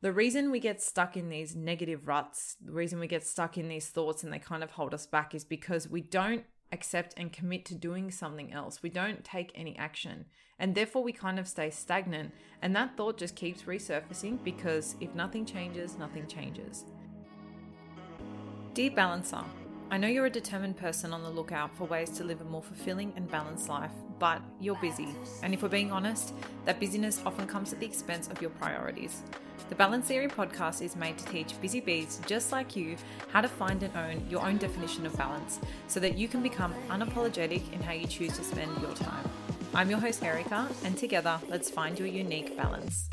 The reason we get stuck in these negative ruts, the reason we get stuck in these thoughts and they kind of hold us back is because we don't accept and commit to doing something else. We don't take any action. And therefore, we kind of stay stagnant. And that thought just keeps resurfacing because if nothing changes, nothing changes. Dear Balancer, I know you're a determined person on the lookout for ways to live a more fulfilling and balanced life, but you're busy. And if we're being honest, that busyness often comes at the expense of your priorities. The Balance Theory podcast is made to teach busy bees just like you how to find and own your own definition of balance so that you can become unapologetic in how you choose to spend your time. I'm your host, Erica, and together, let's find your unique balance.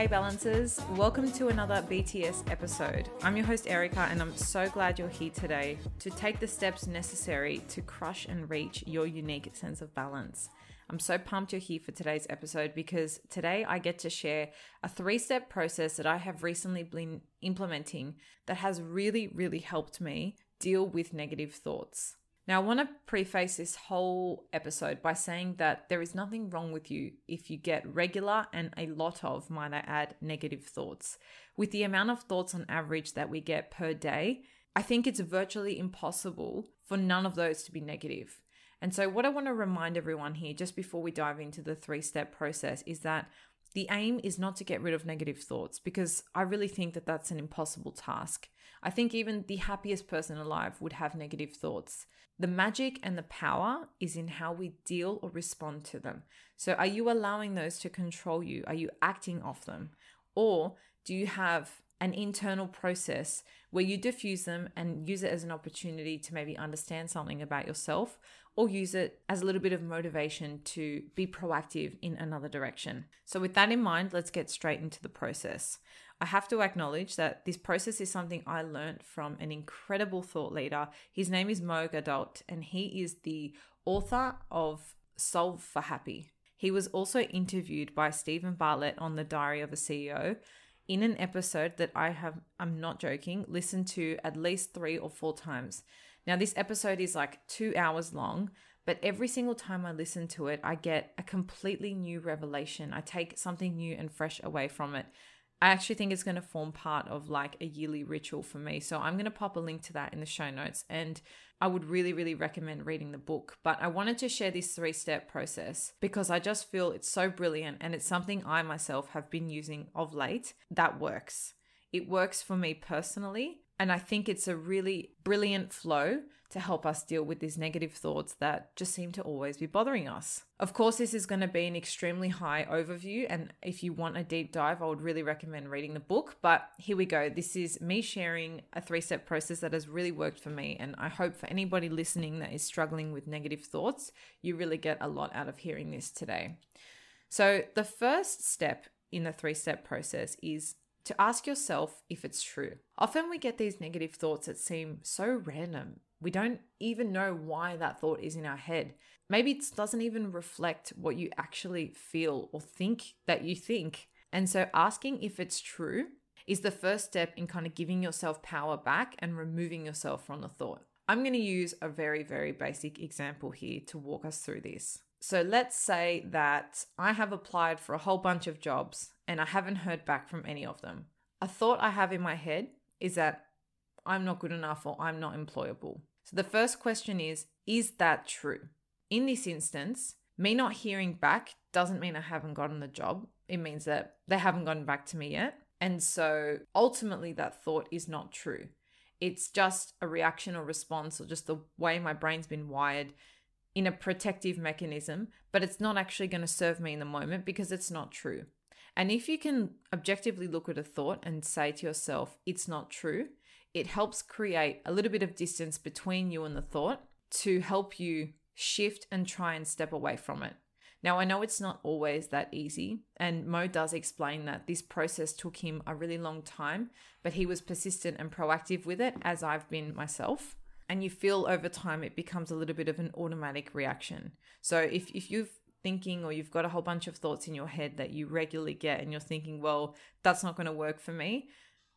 Hey Balancers, welcome to another BTS episode. I'm your host Erica, and I'm so glad you're here today to take the steps necessary to crush and reach your unique sense of balance. I'm so pumped you're here for today's episode because today I get to share a three step process that I have recently been implementing that has really, really helped me deal with negative thoughts. Now, I want to preface this whole episode by saying that there is nothing wrong with you if you get regular and a lot of, might I add, negative thoughts. With the amount of thoughts on average that we get per day, I think it's virtually impossible for none of those to be negative. And so, what I want to remind everyone here, just before we dive into the three step process, is that the aim is not to get rid of negative thoughts because I really think that that's an impossible task. I think even the happiest person alive would have negative thoughts. The magic and the power is in how we deal or respond to them. So, are you allowing those to control you? Are you acting off them? Or do you have an internal process where you diffuse them and use it as an opportunity to maybe understand something about yourself or use it as a little bit of motivation to be proactive in another direction. So, with that in mind, let's get straight into the process. I have to acknowledge that this process is something I learned from an incredible thought leader. His name is Mo Gawdat, and he is the author of Solve for Happy. He was also interviewed by Steven Bartlett on The Diary of a CEO in an episode that I have, I'm not joking, listened to at least three or four times. Now, this episode is like two hours long, but every single time I listen to it, I get a completely new revelation. I take something new and fresh away from it. I actually think it's going to form part of like a yearly ritual for me. So I'm going to pop a link to that in the show notes. And I would really, really recommend reading the book. But I wanted to share this three step process because I just feel it's so brilliant and it's something I myself have been using of late that works. It works for me personally. And I think it's a really brilliant flow to help us deal with these negative thoughts that just seem to always be bothering us. Of course, this is going to be an extremely high overview. And if you want a deep dive, I would really recommend reading the book. But here we go. This is me sharing a three step process that has really worked for me. And I hope for anybody listening that is struggling with negative thoughts, you really get a lot out of hearing this today. So, the first step in the three step process is to ask yourself if it's true. Often we get these negative thoughts that seem so random. We don't even know why that thought is in our head. Maybe it doesn't even reflect what you actually feel or think that you think. And so asking if it's true is the first step in kind of giving yourself power back and removing yourself from the thought. I'm going to use a very, very basic example here to walk us through this. So let's say that I have applied for a whole bunch of jobs and I haven't heard back from any of them. A thought I have in my head is that I'm not good enough or I'm not employable. So the first question is Is that true? In this instance, me not hearing back doesn't mean I haven't gotten the job. It means that they haven't gotten back to me yet. And so ultimately, that thought is not true. It's just a reaction or response or just the way my brain's been wired in a protective mechanism, but it's not actually going to serve me in the moment because it's not true. And if you can objectively look at a thought and say to yourself, it's not true, it helps create a little bit of distance between you and the thought to help you shift and try and step away from it. Now, I know it's not always that easy, and Mo does explain that this process took him a really long time, but he was persistent and proactive with it, as I've been myself. And you feel over time it becomes a little bit of an automatic reaction. So if, if you've thinking or you've got a whole bunch of thoughts in your head that you regularly get and you're thinking, well, that's not going to work for me.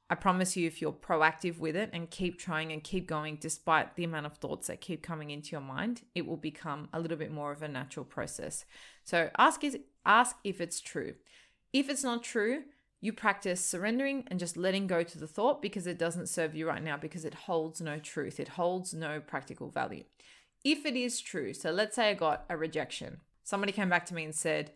I promise you, if you're proactive with it and keep trying and keep going, despite the amount of thoughts that keep coming into your mind, it will become a little bit more of a natural process. So ask is Ask if it's true. If it's not true, you practice surrendering and just letting go to the thought because it doesn't serve you right now because it holds no truth. It holds no practical value. If it is true, so let's say I got a rejection. Somebody came back to me and said,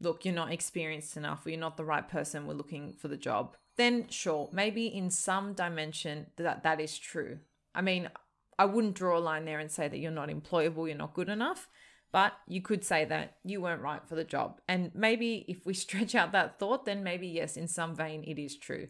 Look, you're not experienced enough, or you're not the right person, we're looking for the job. Then, sure, maybe in some dimension that that is true. I mean, I wouldn't draw a line there and say that you're not employable, you're not good enough. But you could say that you weren't right for the job. And maybe if we stretch out that thought, then maybe, yes, in some vein, it is true.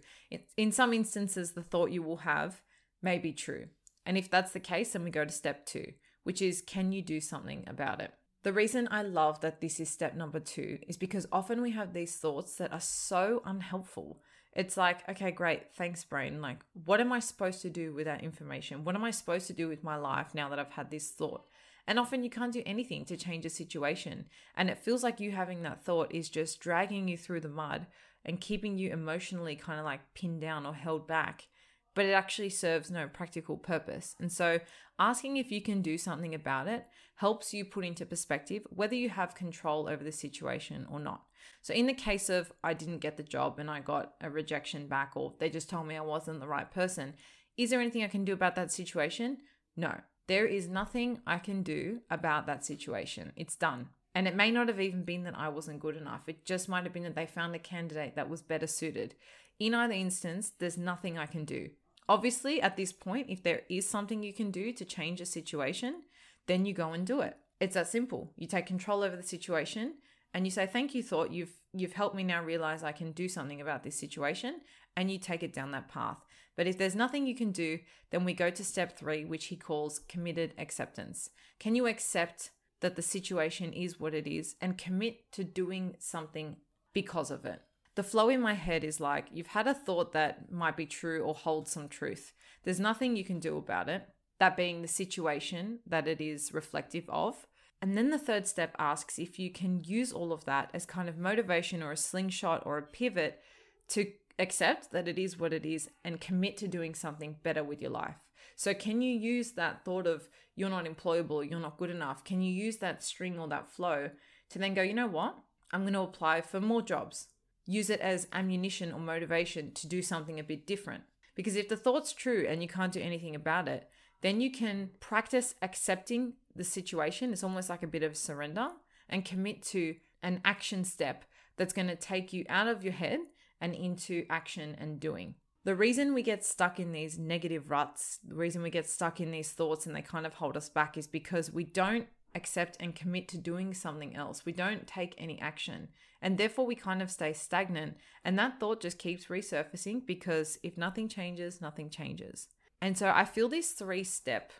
In some instances, the thought you will have may be true. And if that's the case, then we go to step two, which is can you do something about it? The reason I love that this is step number two is because often we have these thoughts that are so unhelpful. It's like, okay, great, thanks, brain. Like, what am I supposed to do with that information? What am I supposed to do with my life now that I've had this thought? And often you can't do anything to change a situation. And it feels like you having that thought is just dragging you through the mud and keeping you emotionally kind of like pinned down or held back. But it actually serves no practical purpose. And so asking if you can do something about it helps you put into perspective whether you have control over the situation or not. So, in the case of I didn't get the job and I got a rejection back, or they just told me I wasn't the right person, is there anything I can do about that situation? No. There is nothing I can do about that situation. It's done. And it may not have even been that I wasn't good enough. It just might have been that they found a candidate that was better suited. In either instance, there's nothing I can do. Obviously, at this point, if there is something you can do to change a situation, then you go and do it. It's that simple. You take control over the situation and you say, "Thank you, thought. You've you've helped me now realize I can do something about this situation," and you take it down that path. But if there's nothing you can do, then we go to step three, which he calls committed acceptance. Can you accept that the situation is what it is and commit to doing something because of it? The flow in my head is like you've had a thought that might be true or hold some truth. There's nothing you can do about it, that being the situation that it is reflective of. And then the third step asks if you can use all of that as kind of motivation or a slingshot or a pivot to accept that it is what it is and commit to doing something better with your life. So, can you use that thought of you're not employable, you're not good enough? Can you use that string or that flow to then go, you know what? I'm going to apply for more jobs. Use it as ammunition or motivation to do something a bit different. Because if the thought's true and you can't do anything about it, then you can practice accepting the situation. It's almost like a bit of surrender and commit to an action step that's going to take you out of your head and into action and doing. The reason we get stuck in these negative ruts, the reason we get stuck in these thoughts and they kind of hold us back is because we don't accept and commit to doing something else. We don't take any action. And therefore, we kind of stay stagnant. And that thought just keeps resurfacing because if nothing changes, nothing changes. And so I feel this three step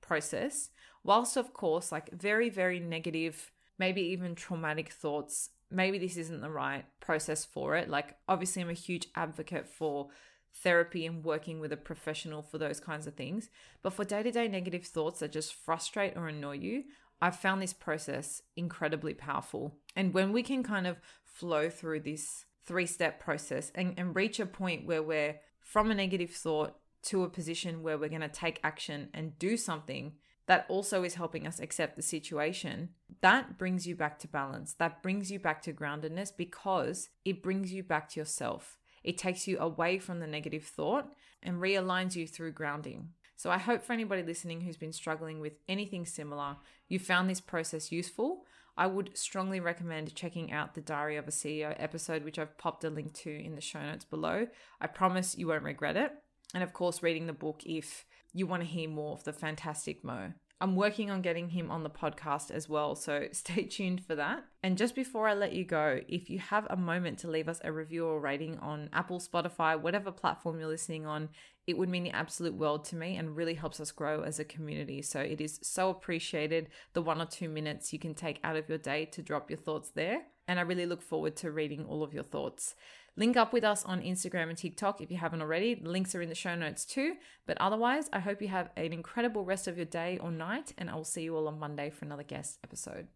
process, whilst of course, like very, very negative, maybe even traumatic thoughts maybe this isn't the right process for it. Like, obviously, I'm a huge advocate for therapy and working with a professional for those kinds of things. But for day to day negative thoughts that just frustrate or annoy you, I've found this process incredibly powerful. And when we can kind of flow through this three step process and, and reach a point where we're from a negative thought to a position where we're going to take action and do something that also is helping us accept the situation, that brings you back to balance. That brings you back to groundedness because it brings you back to yourself. It takes you away from the negative thought and realigns you through grounding. So, I hope for anybody listening who's been struggling with anything similar, you found this process useful. I would strongly recommend checking out the Diary of a CEO episode, which I've popped a link to in the show notes below. I promise you won't regret it. And of course, reading the book if you want to hear more of the fantastic Mo. I'm working on getting him on the podcast as well, so stay tuned for that. And just before I let you go, if you have a moment to leave us a review or rating on Apple, Spotify, whatever platform you're listening on, it would mean the absolute world to me and really helps us grow as a community. So it is so appreciated the one or two minutes you can take out of your day to drop your thoughts there. And I really look forward to reading all of your thoughts. Link up with us on Instagram and TikTok if you haven't already. The links are in the show notes too. But otherwise, I hope you have an incredible rest of your day or night, and I will see you all on Monday for another guest episode.